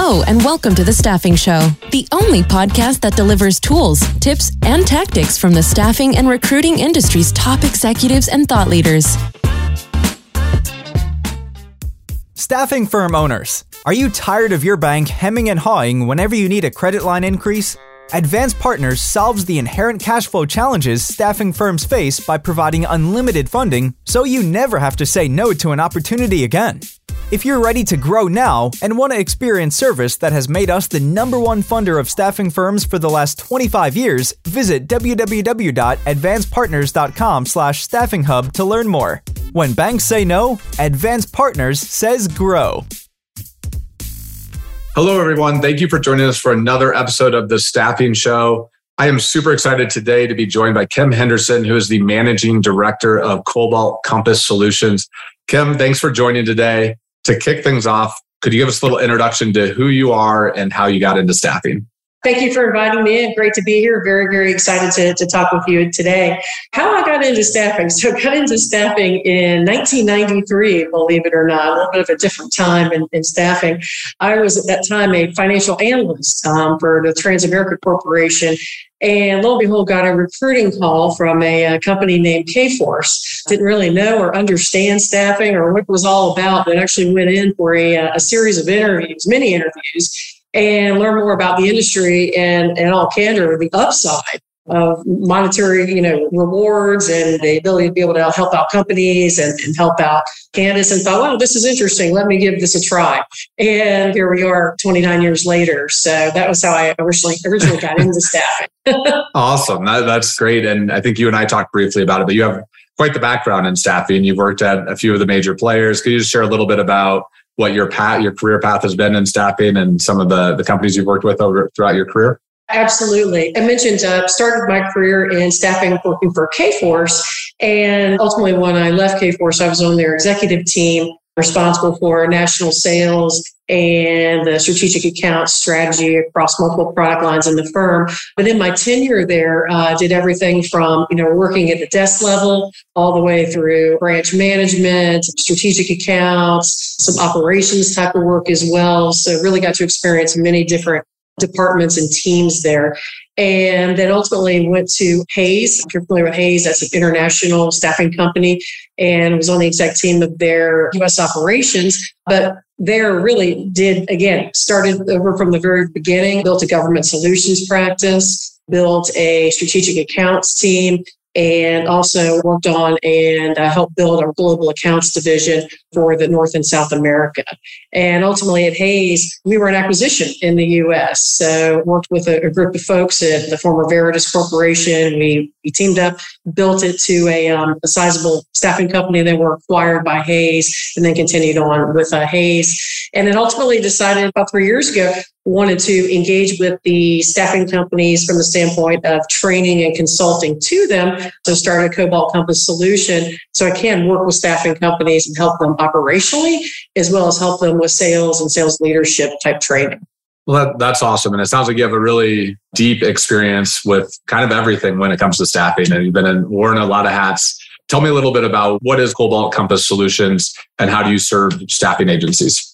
Hello, and welcome to The Staffing Show, the only podcast that delivers tools, tips, and tactics from the staffing and recruiting industry's top executives and thought leaders. Staffing firm owners, are you tired of your bank hemming and hawing whenever you need a credit line increase? Advanced Partners solves the inherent cash flow challenges staffing firms face by providing unlimited funding so you never have to say no to an opportunity again. If you're ready to grow now and want to experience service that has made us the number one funder of staffing firms for the last 25 years, visit www.advancedpartners.com/staffinghub to learn more. When banks say no, Advanced Partners says grow. Hello, everyone. Thank you for joining us for another episode of the Staffing Show. I am super excited today to be joined by Kim Henderson, who is the managing director of Cobalt Compass Solutions. Kim, thanks for joining today to kick things off, could you give us a little introduction to who you are and how you got into staffing? Thank you for inviting me in. Great to be here. Very, very excited to, to talk with you today. How I got into staffing. So, I got into staffing in 1993, believe it or not, a little bit of a different time in, in staffing. I was at that time a financial analyst um, for the Transamerica Corporation. And lo and behold, got a recruiting call from a, a company named Kforce. Didn't really know or understand staffing or what it was all about, but actually went in for a, a series of interviews, many interviews and learn more about the industry and, and all candor, the upside of monetary, you know, rewards and the ability to be able to help out companies and, and help out candidates and thought, well, this is interesting. Let me give this a try. And here we are 29 years later. So that was how I originally originally got into staffing. awesome. That, that's great. And I think you and I talked briefly about it, but you have quite the background in staffing. And you've worked at a few of the major players. Could you just share a little bit about what your path, your career path has been in staffing and some of the, the companies you've worked with over throughout your career? Absolutely. I mentioned uh, started my career in staffing working for Kforce. And ultimately, when I left Kforce, I was on their executive team responsible for national sales and the strategic account strategy across multiple product lines in the firm. But in my tenure there, uh, did everything from you know working at the desk level all the way through branch management, strategic accounts, some operations type of work as well. So really got to experience many different departments and teams there. And then ultimately went to Hays. If you're familiar with Hays, that's an international staffing company and was on the exec team of their US operations. But there really did, again, started over from the very beginning, built a government solutions practice, built a strategic accounts team, and also worked on and uh, helped build our global accounts division for the North and South America. And ultimately at Hays, we were an acquisition in the US. So worked with a, a group of folks at the former Veredus Corporation. We, we teamed up, built it to a, um, a sizable staffing company. Then were acquired by Hays and then continued on with uh, Hays. And then ultimately decided about three years ago wanted to engage with the staffing companies from the standpoint of training and consulting to them. So started a Cobalt Compass solution so I can work with staffing companies and help them operationally, as well as help them with sales and sales leadership type training. Well, that, that's awesome. And it sounds like you have a really deep experience with kind of everything when it comes to staffing. And you've been in, worn a lot of hats. Tell me a little bit about what is Cobalt Compass Solutions and how do you serve staffing agencies?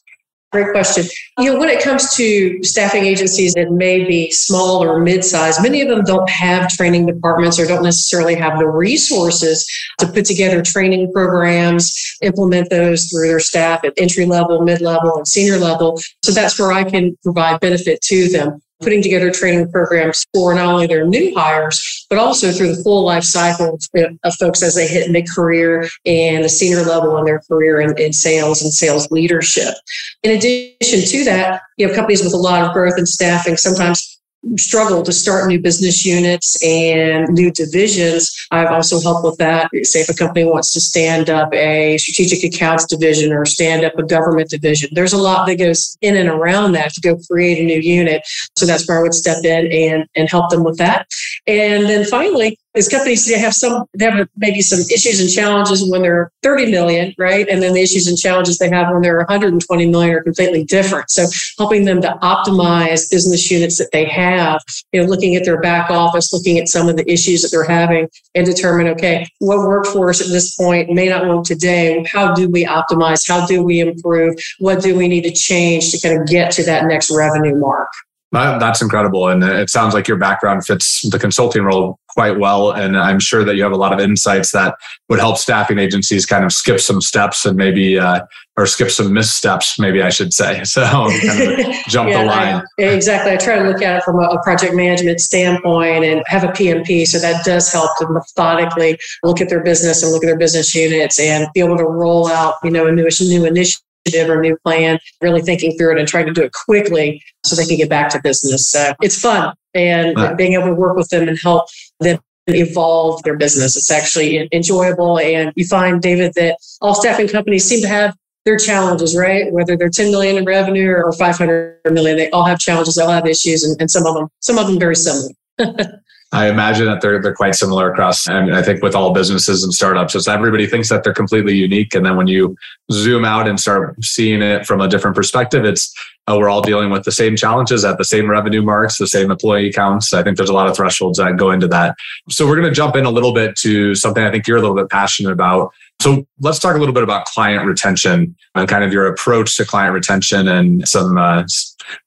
Great question. You know, when it comes to staffing agencies that may be small or mid-sized, many of them don't have training departments or don't necessarily have the resources to put together training programs, implement those through their staff at entry level, mid-level, and senior level. So that's where I can provide benefit to them putting together training programs for not only their new hires, but also through the full life cycle of folks as they hit mid career and the senior level in their career in, in, sales and sales leadership. In addition to that, you have companies with a lot of growth and staffing sometimes struggle to start new business units and new divisions. I've also helped with that. Say if a company wants to stand up a strategic accounts division or stand up a government division, there's a lot that goes in and around that to go create a new unit. So that's where I would step in and, and help them with that. And then finally, as companies they have some they have maybe some issues and challenges when they're 30 million right? And then the issues and challenges they have when they're 120 million are completely different. So helping them to optimize business units that they have you know looking at their back office looking at some of the issues that they're having and determine okay what worked for us at this point may not work today. How do we optimize? How do we improve? What do we need to change to kind of get to that next revenue mark that's incredible. And it sounds like your background fits the consulting role quite well. And I'm sure that you have a lot of insights that would help staffing agencies kind of skip some steps and maybe, uh, or skip some missteps, maybe I should say. So kind of jump yeah, the line. I, exactly. I try to look at it from a, a project management standpoint and have a PMP. So that does help to methodically look at their business and look at their business units and be able to roll out, you know, a new, new initiative or new plan, really thinking through it and trying to do it quickly so they can get back to business. So it's fun and being able to work with them and help them evolve their business. It's actually enjoyable. And you find, David, that all staffing companies seem to have their challenges, right? Whether they're 10 million in revenue or 500 million, they all have challenges, they all have issues, and, and some of them, some of them very similar. I imagine that they're they're quite similar across. And I think with all businesses and startups, is everybody thinks that they're completely unique, and then when you zoom out and start seeing it from a different perspective, it's uh, we're all dealing with the same challenges at the same revenue marks, the same employee counts. I think there's a lot of thresholds that go into that. So we're going to jump in a little bit to something I think you're a little bit passionate about. So let's talk a little bit about client retention and kind of your approach to client retention and some uh,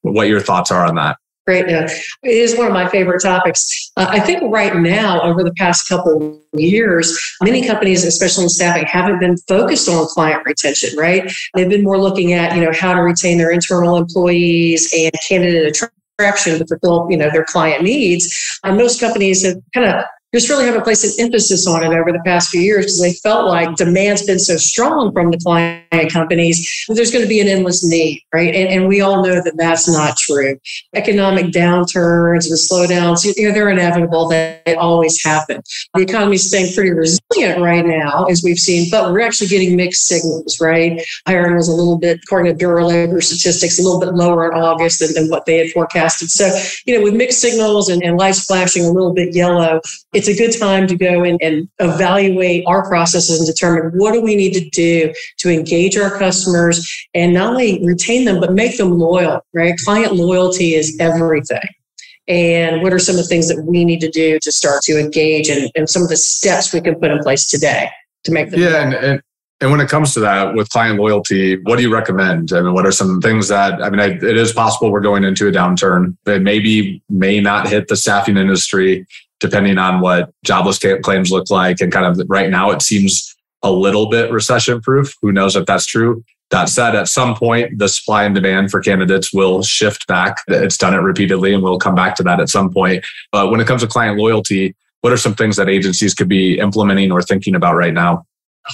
what your thoughts are on that. Great. Yeah. It is one of my favorite topics. Uh, I think right now, over the past couple years, many companies, especially in staffing, haven't been focused on client retention, right? They've been more looking at, you know, how to retain their internal employees and candidate attraction to fulfill, you know, their client needs. And most companies have kind of just really haven't placed an emphasis on it over the past few years because they felt like demand's been so strong from the client companies that there's going to be an endless need, right? And, and we all know that that's not true. Economic downturns and slowdowns, you know, they're inevitable. They always happen. The economy's staying pretty resilient right now, as we've seen, but we're actually getting mixed signals, right? Hiring was a little bit, according to Bureau labor statistics, a little bit lower in August than, than what they had forecasted. So, you know, with mixed signals and, and lights flashing a little bit yellow, it's a good time to go in and evaluate our processes and determine what do we need to do to engage our customers and not only retain them, but make them loyal, right? Client loyalty is everything. And what are some of the things that we need to do to start to engage and, and some of the steps we can put in place today to make them yeah and, and, and when it comes to that with client loyalty what do you recommend I mean, what are some things that i mean I, it is possible we're going into a downturn it maybe may not hit the staffing industry depending on what jobless claims look like. And kind of right now, it seems a little bit recession proof. Who knows if that's true? That said, at some point, the supply and demand for candidates will shift back. It's done it repeatedly, and we'll come back to that at some point. But when it comes to client loyalty, what are some things that agencies could be implementing or thinking about right now?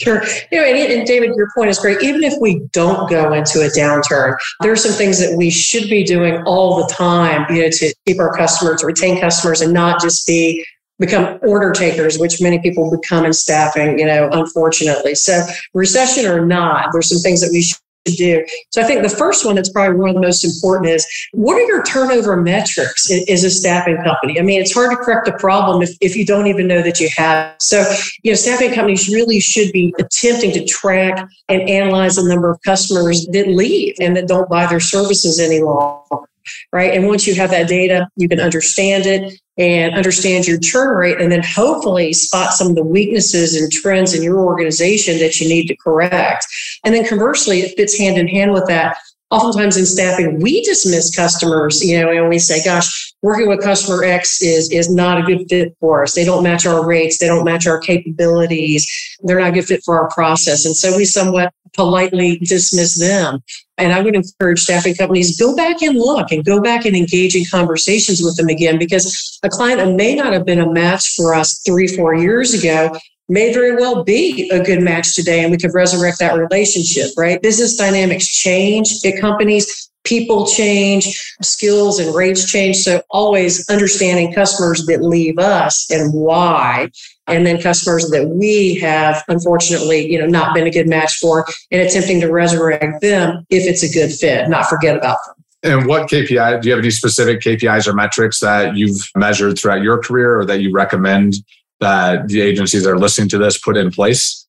Sure. You know, and, and, David, your point is great. Even if we don't go into a downturn, there are some things that we should be doing all the time, you know, to keep our customers, to retain customers, and not just be become order takers, which many people become in staffing, you know, unfortunately. So recession or not, there's some things that we should do. So I think the first one that's probably one of the most important is what are your turnover metrics as a staffing company? I mean, it's hard to correct a problem if, if you don't even know that you have. So, you know, staffing companies really should be attempting to track and analyze the number of customers that leave and that don't buy their services any longer right? And once you have that data, you can understand it and understand your churn rate, and then hopefully spot some of the weaknesses and trends in your organization that you need to correct. And then conversely, it fits hand in hand with that. Oftentimes in staffing, we dismiss customers, you know, and we say, gosh, working with customer X is, is not a good fit for us. They don't match our rates. They don't match our capabilities. They're not a good fit for our process. And so we somewhat politely dismiss them. And I would encourage staffing companies go back and look and go back and engage in conversations with them again because a client that may not have been a match for us three, four years ago may very well be a good match today and we could resurrect that relationship, right? Business dynamics change at companies, people change, skills and rates change. So always understanding customers that leave us and why and then customers that we have unfortunately you know not been a good match for and attempting to resurrect them if it's a good fit not forget about them and what KPI do you have any specific KPIs or metrics that you've measured throughout your career or that you recommend that the agencies that are listening to this put in place?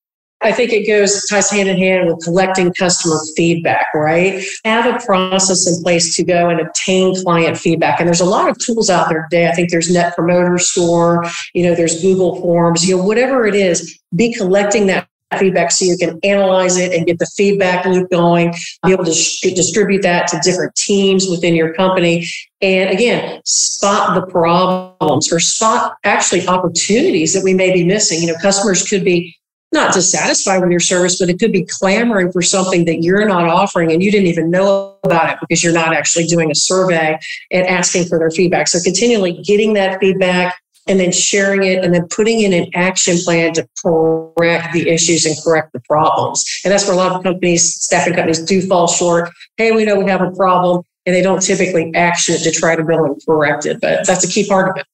I think it goes ties hand in hand with collecting customer feedback, right? Have a process in place to go and obtain client feedback. And there's a lot of tools out there today. I think there's Net Promoter Score, you know, there's Google Forms, you know, whatever it is, be collecting that feedback so you can analyze it and get the feedback loop going, be able to sh- distribute that to different teams within your company. And again, spot the problems or spot actually opportunities that we may be missing. You know, customers could be not dissatisfied with your service, but it could be clamoring for something that you're not offering and you didn't even know about it because you're not actually doing a survey and asking for their feedback. So continually getting that feedback and then sharing it and then putting in an action plan to correct the issues and correct the problems. And that's where a lot of companies, staffing companies do fall short. Hey, we know we have a problem and they don't typically action it to try to go and correct it. But that's a key part of it.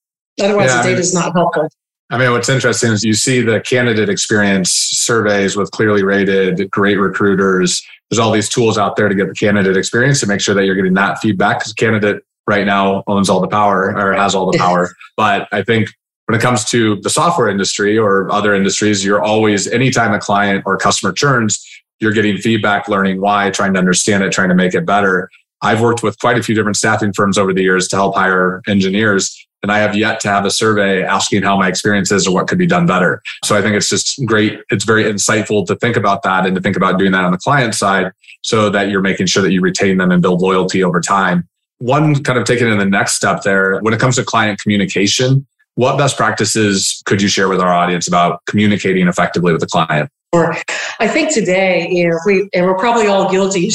Otherwise, yeah, the data is not helpful. I mean, what's interesting is you see the candidate experience surveys with ClearlyRated, great recruiters. There's all these tools out there to get the candidate experience to make sure that you're getting that feedback because candidate right now owns all the power or has all the power. but I think when it comes to the software industry or other industries, you're always, anytime a client or customer churns, you're getting feedback, learning why, trying to understand it, trying to make it better. I've worked with quite a few different staffing firms over the years to help hire engineers. And I have yet to have a survey asking how my experience is or what could be done better. So I think it's just great. It's very insightful to think about that and to think about doing that on the client side so that you're making sure that you retain them and build loyalty over time. One kind of taking in the next step there, when it comes to client communication, what best practices could you share with our audience about communicating effectively with the client? Sure. I think today, you know, we, and we're probably all guilty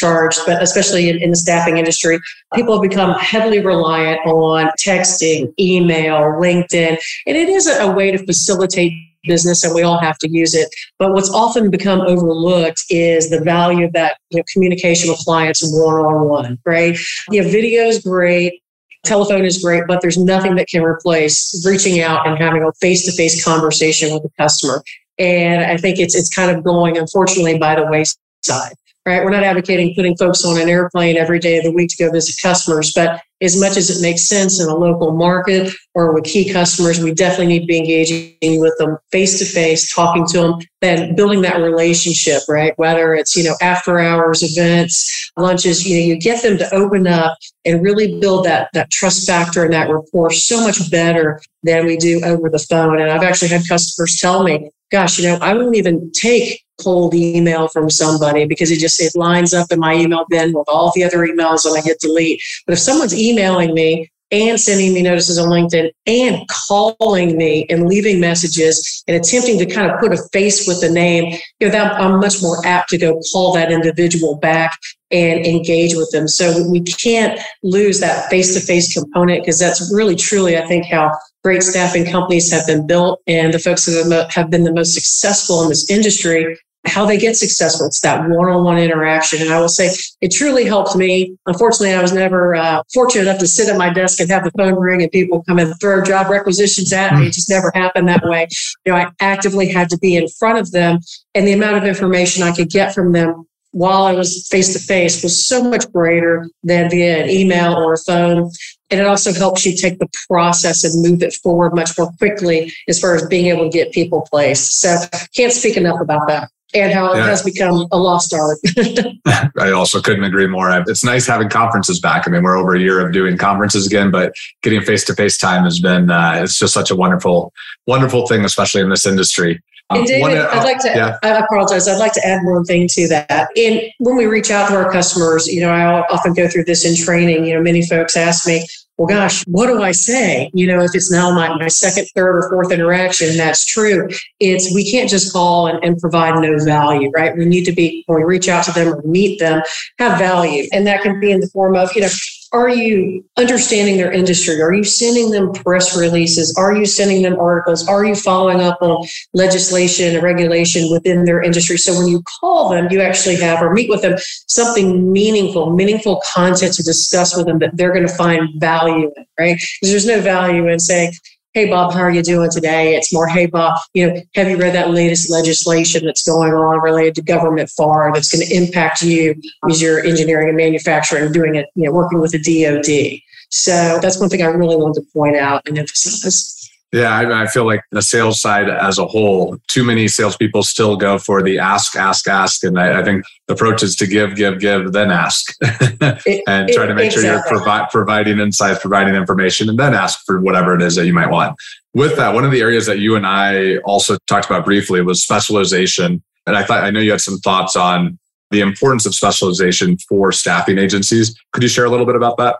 charged, but especially in, in, the staffing industry, people have become heavily reliant on texting, email, LinkedIn, and it is a, way to facilitate business and we all have to use it. But what's often become overlooked is the value of that you know, communication with clients one on one, right? Yeah, video is great. Telephone is great, but there's nothing that can replace reaching out and having a face to face conversation with the customer. And I think it's it's kind of going, unfortunately, by the wayside right? We're not advocating putting folks on an airplane every day of the week to go visit customers, but as much as it makes sense in a local market or with key customers, we definitely need to be engaging with them face to face, talking to them, then building that relationship, right? Whether it's, you know, after hours events, lunches, you know, you get them to open up and really build that, that trust factor and that rapport so much better than we do over the phone. And I've actually had customers tell me, gosh, you know, I wouldn't even take cold email from somebody because it just it lines up in my email bin with all the other emails and I hit delete. But if someone's emailing me and sending me notices on LinkedIn and calling me and leaving messages and attempting to kind of put a face with the name, you know, that I'm much more apt to go call that individual back and engage with them. So we can't lose that face to face component because that's really truly, I think, how great staffing companies have been built and the folks that have been the most successful in this industry how they get successful. It's that one-on-one interaction. And I will say it truly helped me. Unfortunately, I was never uh, fortunate enough to sit at my desk and have the phone ring and people come and throw job requisitions at me. It just never happened that way. You know, I actively had to be in front of them and the amount of information I could get from them while I was face to face was so much greater than via an email or a phone. And it also helps you take the process and move it forward much more quickly as far as being able to get people placed. So can't speak enough about that and how yeah. it has become a lost art. I also couldn't agree more. It's nice having conferences back. I mean, we're over a year of doing conferences again, but getting face to face time has been, uh, it's just such a wonderful, wonderful thing, especially in this industry. And David, one, uh, I'd like to, yeah. I apologize. I'd like to add one thing to that. And when we reach out to our customers, you know, I often go through this in training. You know, many folks ask me, well, gosh, what do I say? You know, if it's now my, my second, third, or fourth interaction, that's true. It's we can't just call and, and provide no value, right? We need to be, when we reach out to them or meet them, have value. And that can be in the form of, you know, are you understanding their industry? Are you sending them press releases? Are you sending them articles? Are you following up on legislation and regulation within their industry? So when you call them, you actually have or meet with them something meaningful, meaningful content to discuss with them that they're going to find value in, right? Because there's no value in saying, hey bob how are you doing today? It's more hey bob you know have you read that latest legislation that's going on related to government FAR that's going to impact you as you're engineering and manufacturing doing it you know working with the dod so that's one thing i really wanted to point out and emphasize Yeah, I, I, feel like the sales side as a whole, too many salespeople still go for the ask, ask, ask. And I, I think the approach is to give, give, give, then ask it, and try to make sure you're provi- providing insights, providing information, and then ask for whatever it is that you might want. With that, one of the areas that you and I also talked about briefly was specialization. And I thought, I know you had some thoughts on the importance of specialization for staffing agencies. Could you share a little bit about that?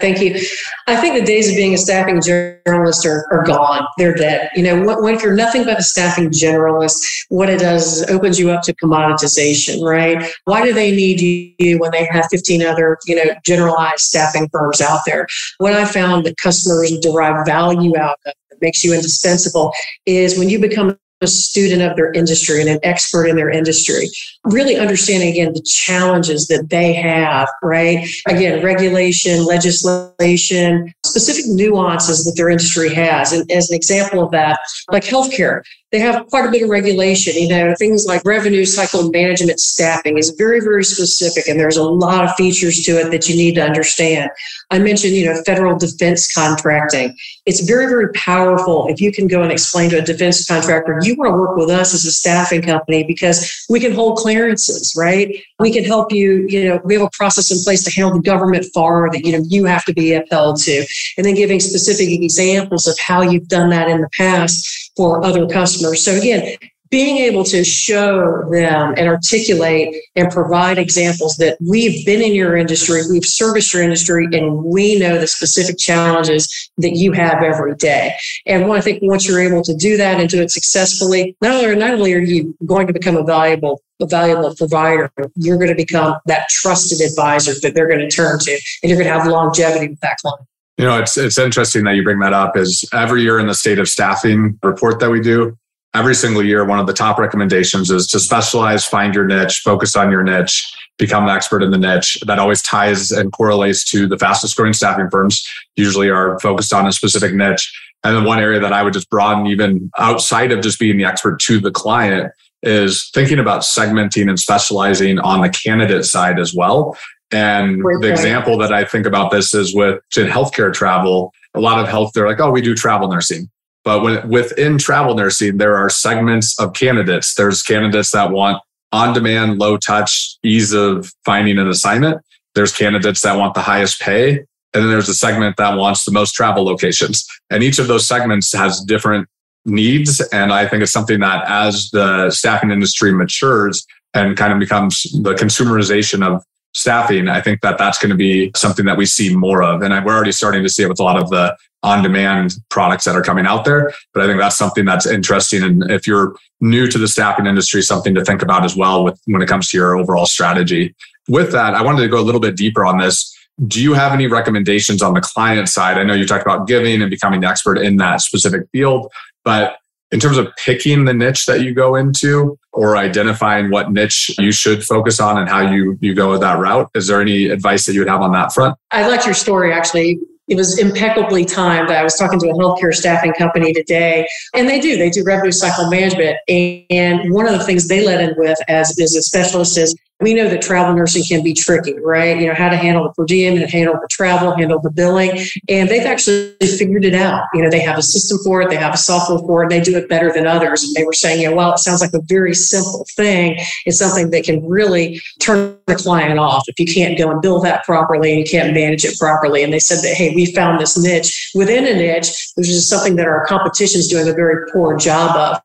Thank you. I think the days of being a staffing journalist are, are gone. They're dead. You know, what if you're nothing but a staffing generalist, what it does is opens you up to commoditization, right? Why do they need you when they have 15 other, you know, generalized staffing firms out there? What I found that customers derive value out of makes you indispensable is when you become a student of their industry and an expert in their industry, really understanding again the challenges that they have, right? Again, regulation, legislation, specific nuances that their industry has. And as an example of that, like healthcare, they have quite a bit of regulation. You know, things like revenue cycle management staffing is very, very specific, and there's a lot of features to it that you need to understand. I mentioned, you know, federal defense contracting. It's very, very powerful if you can go and explain to a defense contractor, you want to work with us as a staffing company because we can hold clearances, right? We can help you, you know, we have a process in place to handle the government FAR that, you know, you have to be upheld to. And then giving specific examples of how you've done that in the past for other customers. So again, being able to show them and articulate and provide examples that we've been in your industry, we've serviced your industry, and we know the specific challenges that you have every day. And I think once you're able to do that and do it successfully, not only, not only are you going to become a valuable a valuable provider, you're going to become that trusted advisor that they're going to turn to, and you're going to have longevity with that client. You know, it's it's interesting that you bring that up. Is every year in the state of staffing report that we do, every single year, one of the top recommendations is to specialize, find your niche, focus on your niche, become an expert in the niche. That always ties and correlates to the fastest growing staffing firms, usually are focused on a specific niche. And then one area that I would just broaden even outside of just being the expert to the client is thinking about segmenting and specializing on the candidate side as well. And the example that I think about this is with in healthcare travel. A lot of health, they're like, oh, we do travel nursing. But when, within travel nursing, there are segments of candidates. There's candidates that want on demand, low touch, ease of finding an assignment. There's candidates that want the highest pay. And then there's a segment that wants the most travel locations. And each of those segments has different needs. And I think it's something that as the staffing industry matures and kind of becomes the consumerization of staffing, I think that that's going to be something that we see more of. And we're already starting to see it with a lot of the on demand products that are coming out there. But I think that's something that's interesting. And if you're new to the staffing industry, something to think about as well with when it comes to your overall strategy. With that, I wanted to go a little bit deeper on this. Do you have any recommendations on the client side? I know you talked about giving and becoming an expert in that specific field, but in terms of picking the niche that you go into or identifying what niche you should focus on and how you you go that route is there any advice that you would have on that front i liked your story actually it was impeccably timed. I was talking to a healthcare staffing company today, and they do. They do revenue cycle management. And one of the things they let in with as, as a specialist is we know that travel nursing can be tricky, right? You know, how to handle the per diem and handle the travel, handle the billing. And they've actually figured it out. You know, they have a system for it, they have a software for it, and they do it better than others. And they were saying, you know, well, it sounds like a very simple thing. It's something that can really turn the client off if you can't go and bill that properly and you can't manage it properly. And they said that, hey, we found this niche within a niche, which is something that our competition is doing a very poor job of.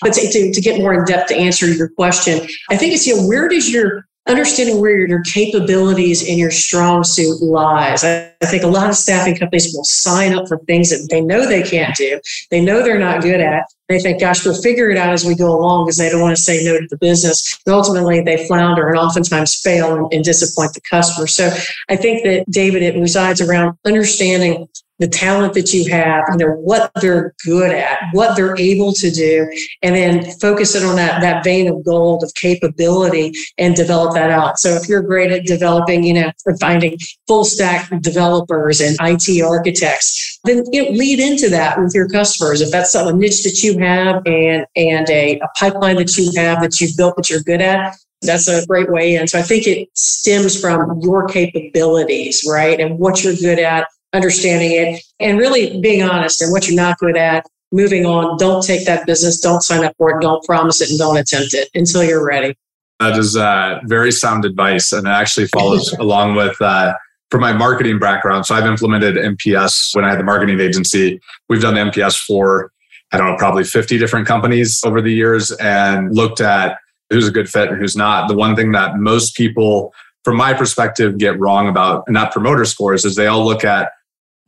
But to, to, to, get more in depth to answer your question, I think it's, you know, where does your understanding where your, capabilities and your strong suit lies. I, I think a lot of staffing companies will sign up for things that they know they can't do. They know they're not good at. They think, gosh, we'll figure it out as we go along because they don't want to say no to the business. And ultimately, they flounder and oftentimes fail and, and disappoint the customer. So I think that, David, it resides around understanding the talent that you have, you know, what they're good at, what they're able to do, and then focus it on that, that vein of gold of capability and develop that out. So if you're great at developing, you know, finding full stack developers and IT architects, then you know, lead into that with your customers. If that's a niche that you have and and a, a pipeline that you have that you've built that you're good at, that's a great way in. So I think it stems from your capabilities, right? And what you're good at understanding it, and really being honest and what you're not good at. Moving on, don't take that business, don't sign up for it, don't promise it, and don't attempt it until you're ready. That is uh, very sound advice, and it actually follows along with uh, from my marketing background. So I've implemented NPS when I had the marketing agency. We've done NPS for I don't know, probably 50 different companies over the years and looked at who's a good fit and who's not. The one thing that most people, from my perspective, get wrong about net promoter scores is they all look at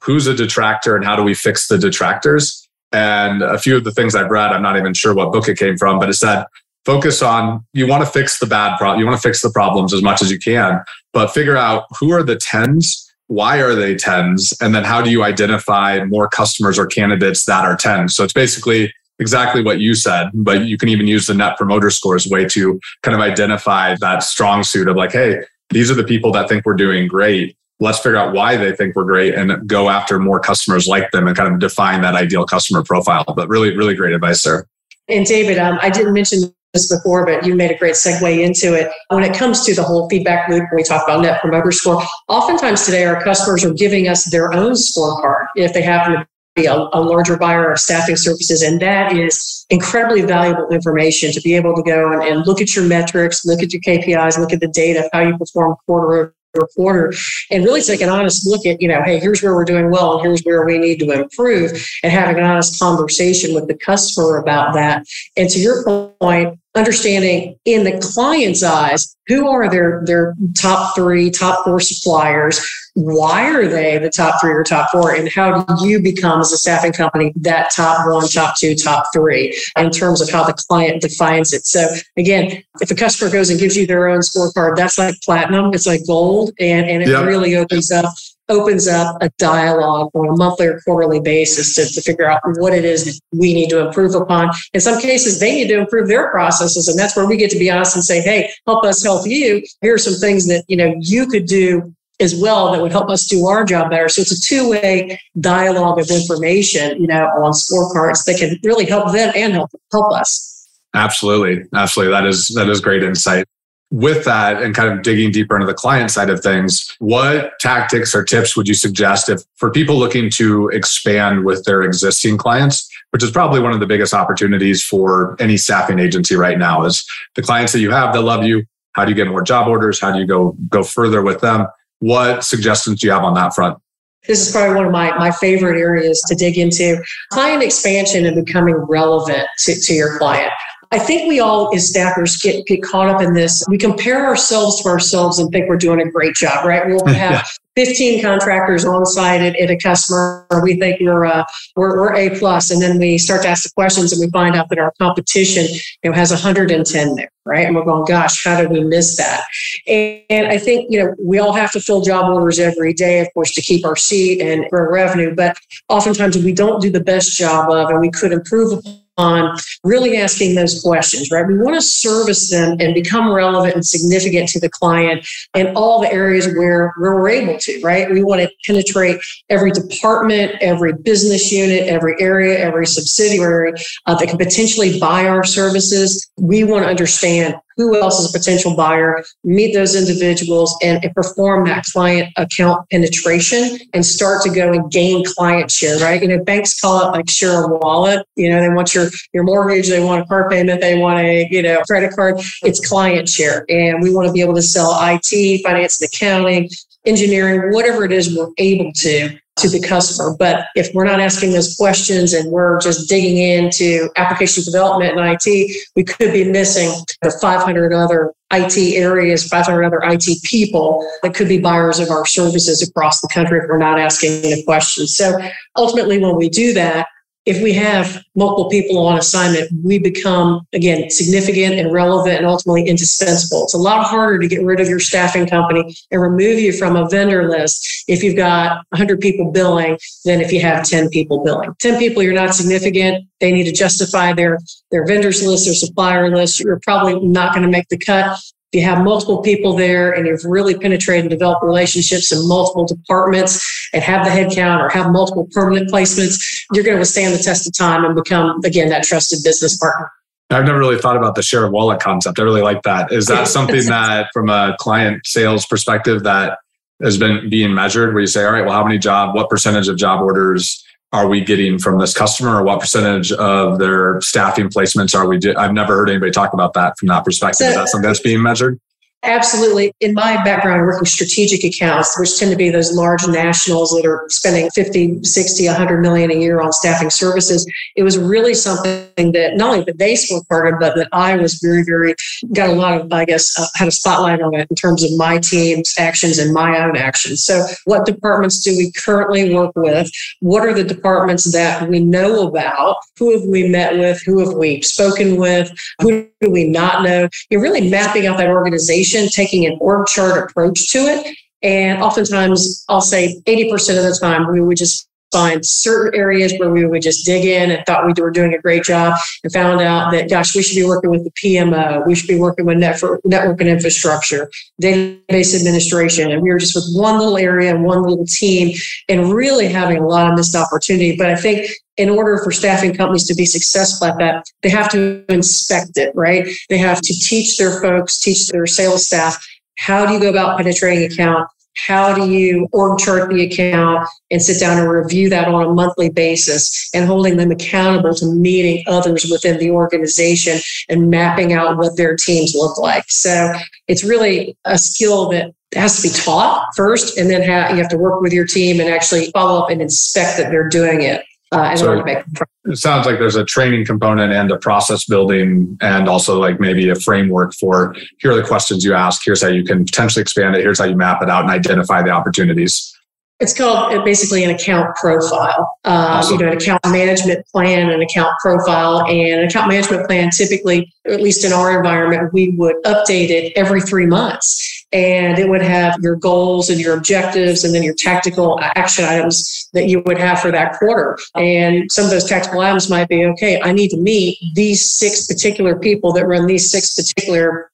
who's a detractor and how do we fix the detractors. And a few of the things I've read, I'm not even sure what book it came from, but it said focus on you want to fix the bad problem, you want to fix the problems as much as you can, but figure out who are the tens why are they tens? And then how do you identify more customers or candidates that are tens? So it's basically exactly what you said, but you can even use the net promoter scores way to kind of identify that strong suit of like, hey, these are the people that think we're doing great. Let's figure out why they think we're great and go after more customers like them and kind of define that ideal customer profile. But really, really great advice there. And David, um, I didn't mention this before, but you made a great segue into it. When it comes to the whole feedback loop, when we talk about net promoter score, oftentimes today our customers are giving us their own scorecard if they happen to be a, a larger buyer of staffing services. And that is incredibly valuable information to be able to go and, and look at your metrics, look at your KPIs, look at the data how you perform quarter reporter and really take an honest look at, you know, hey, here's where we're doing well and here's where we need to improve and having an honest conversation with the customer about that. And to your point, understanding in the client's eyes who are their their top three top four suppliers why are they the top three or top four and how do you become as a staffing company that top one top two top three in terms of how the client defines it so again if a customer goes and gives you their own scorecard that's like platinum it's like gold and, and it yep. really opens up opens up a dialogue on a monthly or quarterly basis to, to figure out what it is that we need to improve upon. In some cases, they need to improve their processes. And that's where we get to be honest and say, hey, help us help you. Here are some things that, you know, you could do as well that would help us do our job better. So it's a two-way dialogue of information, you know, on scorecards that can really help them and help help us. Absolutely. Absolutely. That is that is great insight with that and kind of digging deeper into the client side of things, what tactics or tips would you suggest if for people looking to expand with their existing clients, which is probably one of the biggest opportunities for any staffing agency right now is the clients that you have that love you, how do you get more job orders? How do you go go further with them? What suggestions do you have on that front? This is probably one of my, my favorite areas to dig into. Client expansion and becoming relevant to, to your client. I think we all, as staffers, get, get caught up in this. We compare ourselves to ourselves and think we're doing a great job, right? We'll have yeah. 15 contractors on site at, at, a customer. We think we're, uh, we're, we're A plus, and then we start to ask the questions, and we find out that our competition you know has 110 there, right? And we're going, gosh, how did we miss that? And, and I think you know we all have to fill job orders every day, of course, to keep our seat and grow revenue. But oftentimes we don't do the best job of, and we could improve on really asking those questions, right? We want to service them and become relevant and significant to the client in all the areas where, we're able to, right? We want to penetrate every department, every business unit, every area, every subsidiary uh, that can potentially buy our services. We want to understand who else is a potential buyer, meet those individuals, and, and, perform that client account penetration and start to go and gain client share, right? You know, banks call it like share a wallet. You know, they want your, your mortgage, they want a car payment, they want a, you know, credit card. It's client share. And we want to be able to sell IT, finance and accounting, engineering, whatever it is we're able to to the customer. But if we're not asking those questions and we're just digging into application development and IT, we could be missing the 500 other IT areas, 500 other IT people that could be buyers of our services across the country if we're not asking the questions. So ultimately, when we do that, if we have multiple people on assignment, we become, again, significant and relevant and ultimately indispensable. It's a lot harder to get rid of your staffing company and remove you from a vendor list if you've got 100 people billing than if you have 10 people billing. 10 people, you're not significant. They need to justify their, their vendors list, their supplier list. You're probably not going to make the cut. If you have multiple people there and you've really penetrated and developed relationships in multiple departments and have the headcount or have multiple permanent placements, you're going to withstand the test of time and become, again, that trusted business partner. I've never really thought about the share of wallet concept. I really like that. Is that something that, from a client sales perspective, that has been being measured where you say, all right, well, how many job, what percentage of job orders are we getting from this customer or what percentage of their staffing placements are we do- I've never heard anybody talk about that from that perspective. So, Is that something that's being measured? Absolutely. In my background, working strategic accounts, which tend to be those large nationals that are spending 50, 60, 100 million a year on staffing services, it was really something that not only that they spoke part of, but that I was very, very, got a lot of, I guess, uh, had a spotlight on it in terms of my team's actions and my own actions. So, what departments do we currently work with? What are the departments that we know about? Who have we met with? Who have we spoken with? Who do we not know? You're really mapping out that organization, taking an org chart approach to it. And oftentimes, I'll say 80% of the time, we would just find certain areas where we would just dig in and thought we were doing a great job and found out that, gosh, we should be working with the PMO. We should be working with network, network and infrastructure, database administration. And we were just with one little area and one little team and really having a lot of missed opportunity. But I think in order for staffing companies to be successful at that, they have to inspect it, right? They have to teach their folks, teach their sales staff how do you go about penetrating account? How do you org chart the account and sit down and review that on a monthly basis and holding them accountable to meeting others within the organization and mapping out what their teams look like? So it's really a skill that has to be taught first, and then you have to work with your team and actually follow up and inspect that they're doing it uh, in so order to make it sounds like there's a training component and a process building and also like maybe a framework for here are the questions you ask here's how you can potentially expand it here's how you map it out and identify the opportunities it's called uh, basically an account profile. Um, awesome. You know, an account management plan, an account profile, and an account management plan. Typically, at least in our environment, we would update it every three months and it would have your goals and your objectives and then your tactical action items that you would have for that quarter. And some of those tactical items might be okay, I need to meet these six particular people that run these six particular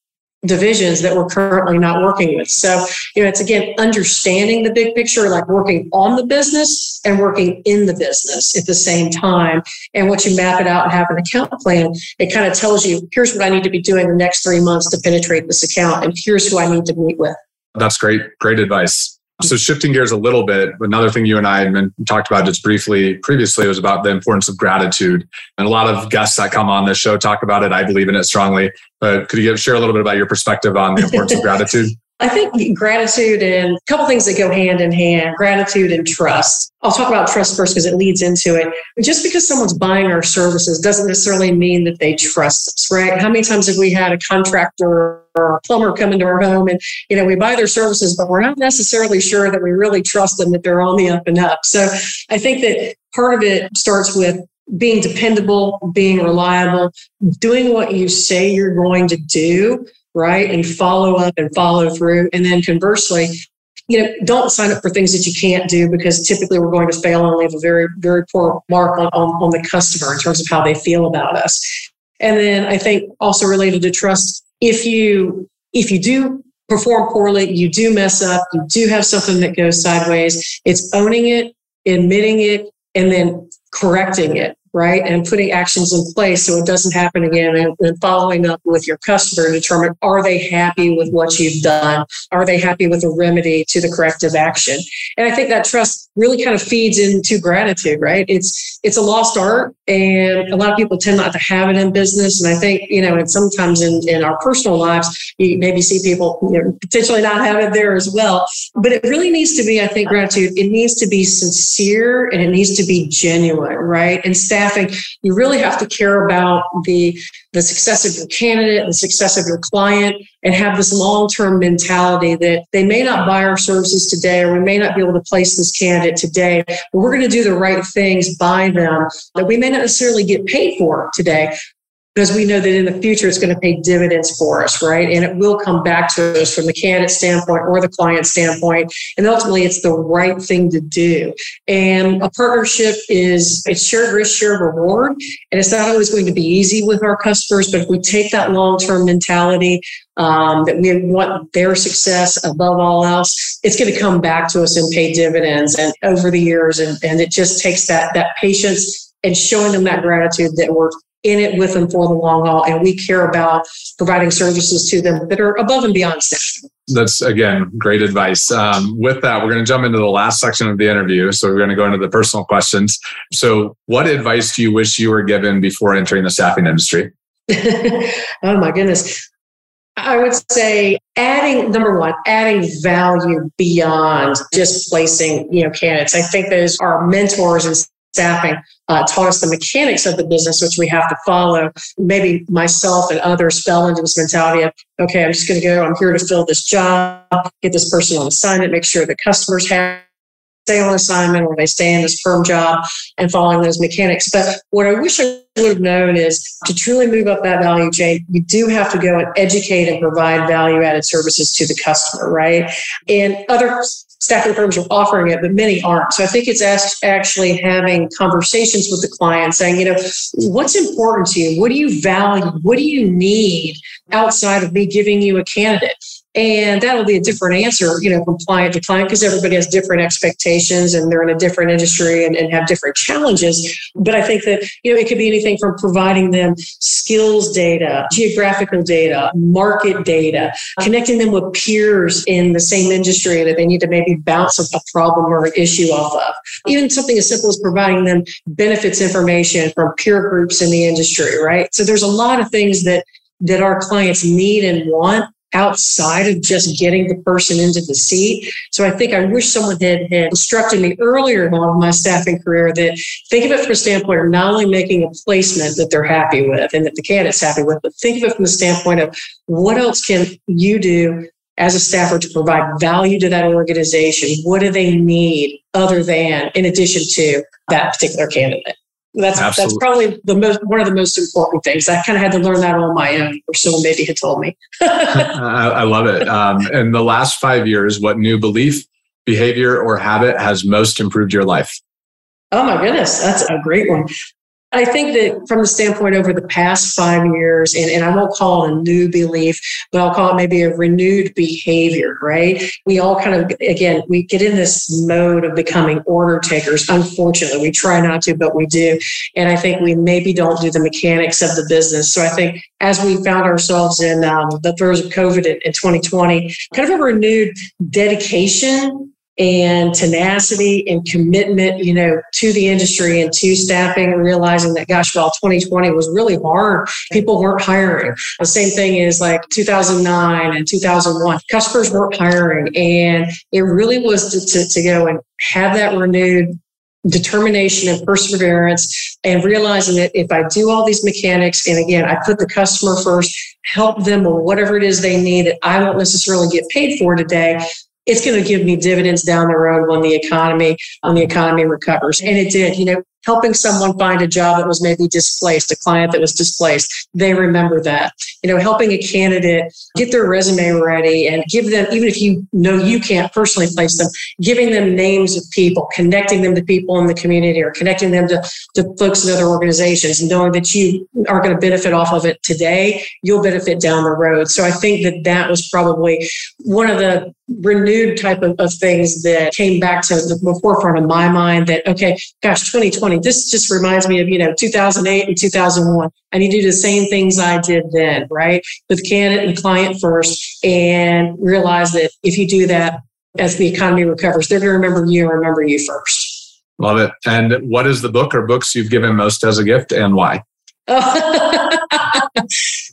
divisions that we're currently not working with. So, you know, it's again understanding the big picture, like working on the business and working in the business at the same time. And once you map it out and have an account plan, it kind of tells you here's what I need to be doing the next three months to penetrate this account, and here's who I need to meet with. That's great. Great advice. So shifting gears a little bit, another thing you and I had talked about just briefly previously was about the importance of gratitude. And a lot of guests that come on this show talk about it. I believe in it strongly. But could you give, share a little bit about your perspective on the importance of gratitude? I think gratitude and a couple things that go hand in hand gratitude and trust. I'll talk about trust first because it leads into it. Just because someone's buying our services doesn't necessarily mean that they trust us, right? How many times have we had a contractor or a plumber come into our home and, you know, we buy their services, but we're not necessarily sure that we really trust them, that they're on the up and up. So I think that part of it starts with being dependable, being reliable, doing what you say you're going to do right? And follow up and follow through. And then conversely, you know, don't sign up for things that you can't do because typically we're going to fail and leave a very, very poor mark on, on, on the customer in terms of how they feel about us. And then I think also related to trust, if you if you do perform poorly, you do mess up, you do have something that goes sideways, it's owning it, admitting it, and then correcting it right? And putting actions in place so it doesn't happen again and, and, following up with your customer to determine are they happy with what you've done? Are they happy with the remedy to the corrective action? And I think that trust really kind of feeds into gratitude, right? It's it's a lost art and a lot of people tend not to have it in business. And I think, you know, and sometimes in, in our personal lives, you maybe see people you know, potentially not have it there as well. But it really needs to be, I think, gratitude. It needs to be sincere and it needs to be genuine, right? Staff staffing, you really have to care about the, the success of your candidate, the success of your client, and have this long term mentality that they may not buy our services today, or we may not be able to place this candidate today, but we're going to do the right things by them that we may not necessarily get paid for today, because we know that in the future it's going to pay dividends for us, right? And it will come back to us from the candidate standpoint or the client standpoint. And ultimately, it's the right thing to do. And a partnership is it's shared risk, shared reward. And it's not always going to be easy with our customers, but if we take that long term mentality, um, that we want their success above all else, it's going to come back to us and pay dividends and over the years. And, and it just takes that that patience and showing them that gratitude that we're in it with them for the long haul. And we care about providing services to them that are above and beyond staffing. That's again great advice. Um, with that, we're going to jump into the last section of the interview. So we're going to go into the personal questions. So, what advice do you wish you were given before entering the staffing industry? oh my goodness. I would say adding number one, adding value beyond just placing, you know, candidates. I think those are mentors and staffing uh, taught us the mechanics of the business, which we have to follow. Maybe myself and others fell into this mentality of, okay, I'm just going to go, I'm here to fill this job, get this person on assignment, make sure the customers have stay on assignment or they stay in this firm job and following those mechanics. But what I wish I would have known is to truly move up that value chain, you do have to go and educate and provide value added services to the customer, right? And other staffing firms are offering it, but many aren't. So I think it's actually having conversations with the client saying, you know, what's important to you? What do you value? What do you need outside of me giving you a candidate? And that'll be a different answer, you know, from client to client because everybody has different expectations and they're in a different industry and, and, have different challenges. But I think that, you know, it could be anything from providing them skills data, geographical data, market data, connecting them with peers in the same industry that they need to maybe bounce a, problem or an issue off of. Even something as simple as providing them benefits information from peer groups in the industry, right? So there's a lot of things that that our clients need and want outside of just getting the person into the seat. So I think I wish someone had, had instructed me earlier in my staffing career that think of it from a standpoint of not only making a placement that they're happy with and that the candidate's happy with, but think of it from the standpoint of what else can you do as a staffer to provide value to that organization? What do they need other than, in addition to that particular candidate? That's Absolutely. that's probably the most one of the most important things. I kind of had to learn that on my own, or someone maybe had told me. I, I, love it. Um, in the last five years, what new belief, behavior, or habit has most improved your life? Oh my goodness, that's a great one. I think that from the standpoint over the past five years, and, and I won't call it a new belief, but I'll call it maybe a renewed behavior, right? We all kind of, again, we get in this mode of becoming order takers. Unfortunately, we try not to, but we do. And I think we maybe don't do the mechanics of the business. So I think as we found ourselves in um, the throes of COVID in, in 2020, kind of a renewed dedication and tenacity and commitment, you know, to the industry and to staffing realizing that, gosh, well, 2020 was really hard. People weren't hiring. The same thing is like 2009 and 2001. Customers weren't hiring. And it really was to, to, to go and have that renewed determination and perseverance and realizing that if I do all these mechanics and again I put the customer first, help them with whatever it is they need that I won't necessarily get paid for today, it's going to give me dividends down the road when the economy when the economy recovers. And it did you know helping someone find a job that was maybe displaced, a client that was displaced. They remember that. You know, helping a candidate get their resume ready and give them, even if you know you can't personally place them, giving them names of people, connecting them to people in the community or connecting them to, to folks in other organizations, and knowing that you are going to benefit off of it today, you'll benefit down the road. So I think that that was probably one of the renewed type of, of things that came back to the forefront of my mind that, okay, gosh, 2020 this just reminds me of, you know, 2008 and 2001. I need to do the same things I did then, right? With candidate and client first and realize that if you do that as the economy recovers, they're going to remember you and remember you first. Love it. And what is the book or books you've given most as a gift and why?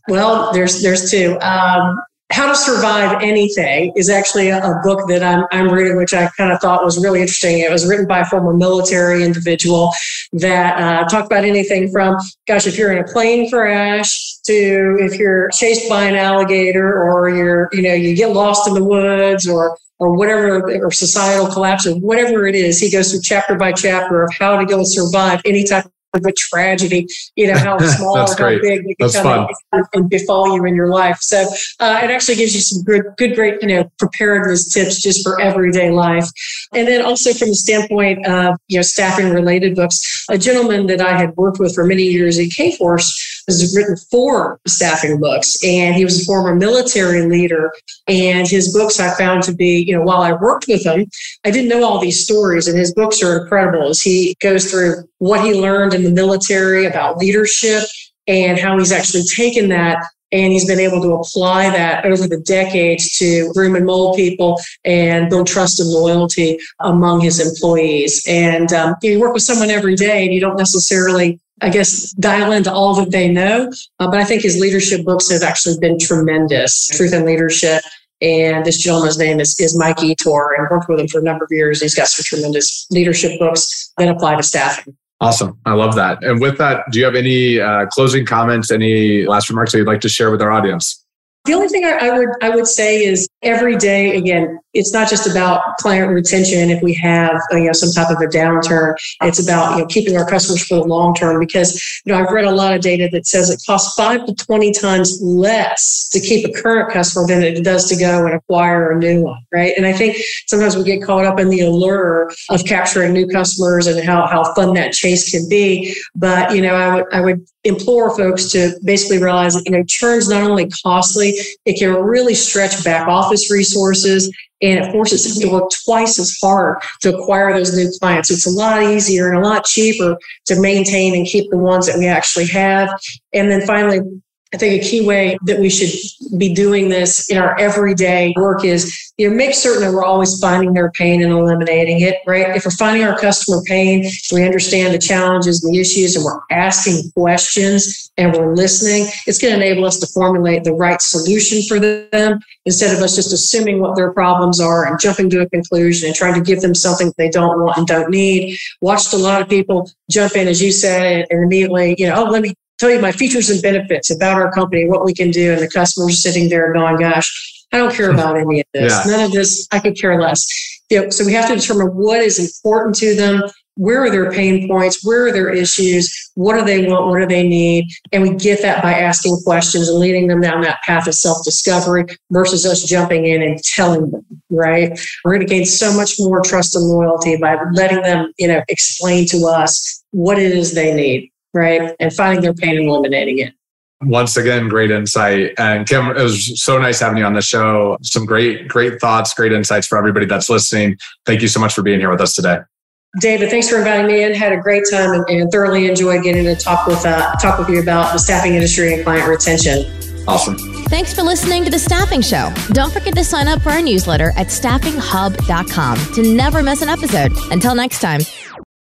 well, there's there's two. Um, how to Survive Anything is actually a, a, book that I'm, I'm reading, which I kind of thought was really interesting. It was written by a former military individual that uh, talked about anything from, gosh, if you're in a plane crash to if you're chased by an alligator or you're, you know, you get lost in the woods or or whatever, or societal collapse, or whatever it is. He goes through chapter by chapter of how to go survive any type of a tragedy, you know, how small or how big it can come and befall you in your life. So uh, it actually gives you some good, good, great, you know, preparedness tips just for everyday life. And then also from the standpoint of, you know, staffing related books, a gentleman that I had worked with for many years at Kforce has written four staffing books and he was a former military leader and his books i found to be you know while i worked with him i didn't know all these stories and his books are incredible. As he goes through what he learned in the military about leadership and how he's actually taken that And he's been able to apply that over the decades to groom and mold people and build trust and loyalty among his employees. And um, you work with someone every day and you don't necessarily I guess, dial into all that they know. Uh, but I think his leadership books have actually been tremendous. Truth and Leadership. And this gentleman's name is, is Mike Ettore, and worked with him for a number of years. He's got some tremendous leadership books that apply to staffing. Awesome. I love that. And with that, do you have any uh, closing comments, any last remarks that you'd like to share with our audience? The only thing I, would I would say is every day again, it's not just about client retention. If we have uh, you know some type of a downturn, it's about you know keeping our customers for the long term. Because you know I've read a lot of data that says it costs five to twenty times less to keep a current customer than it does to go and acquire a new one, right? And I think sometimes we get caught up in the allure of capturing new customers and how how fun that chase can be. But you know I would I would implore folks to basically realize that you know churn's not only costly it can really stretch back office resources and it forces them to work twice as hard to acquire those new clients. It's a lot easier and a lot cheaper to maintain and keep the ones that we actually have. And then finally, I think a key way that we should be doing this in our everyday work is, you know, make certain that we're always finding their pain and eliminating it, right? If we're finding our customer pain, we understand the challenges and the issues and we're asking questions and we're listening, it's going to enable us to formulate the right solution for them instead of us just assuming what their problems are and jumping to a conclusion and trying to give them something they don't want and don't need. Watched a lot of people jump in, as you said, and immediately, you know, oh, let me tell you my features and benefits about our company, what we can do. And the customer's sitting there going, gosh, I don't care about any of this. Yeah. None of this, I could care less. You know, so we have to determine what is important to them. Where are their pain points? Where are their issues? What do they want? What do they need? And we get that by asking questions and leading them down that path of self discovery versus us jumping in and telling them, right? We're going to gain so much more trust and loyalty by letting them, you know, explain to us what it is they need right? And finding their pain and eliminating it. Once again, great insight. And Kim, it was so nice having you on the show. Some great, great thoughts, great insights for everybody that's listening. Thank you so much for being here with us today. David, thanks for inviting me in. Had a great time and, and thoroughly enjoyed getting to talk with uh, talk with you about the staffing industry and client retention. Awesome. Thanks for listening to the Staffing Show. Don't forget to sign up for our newsletter at staffinghub.com to never miss an episode. Until next time.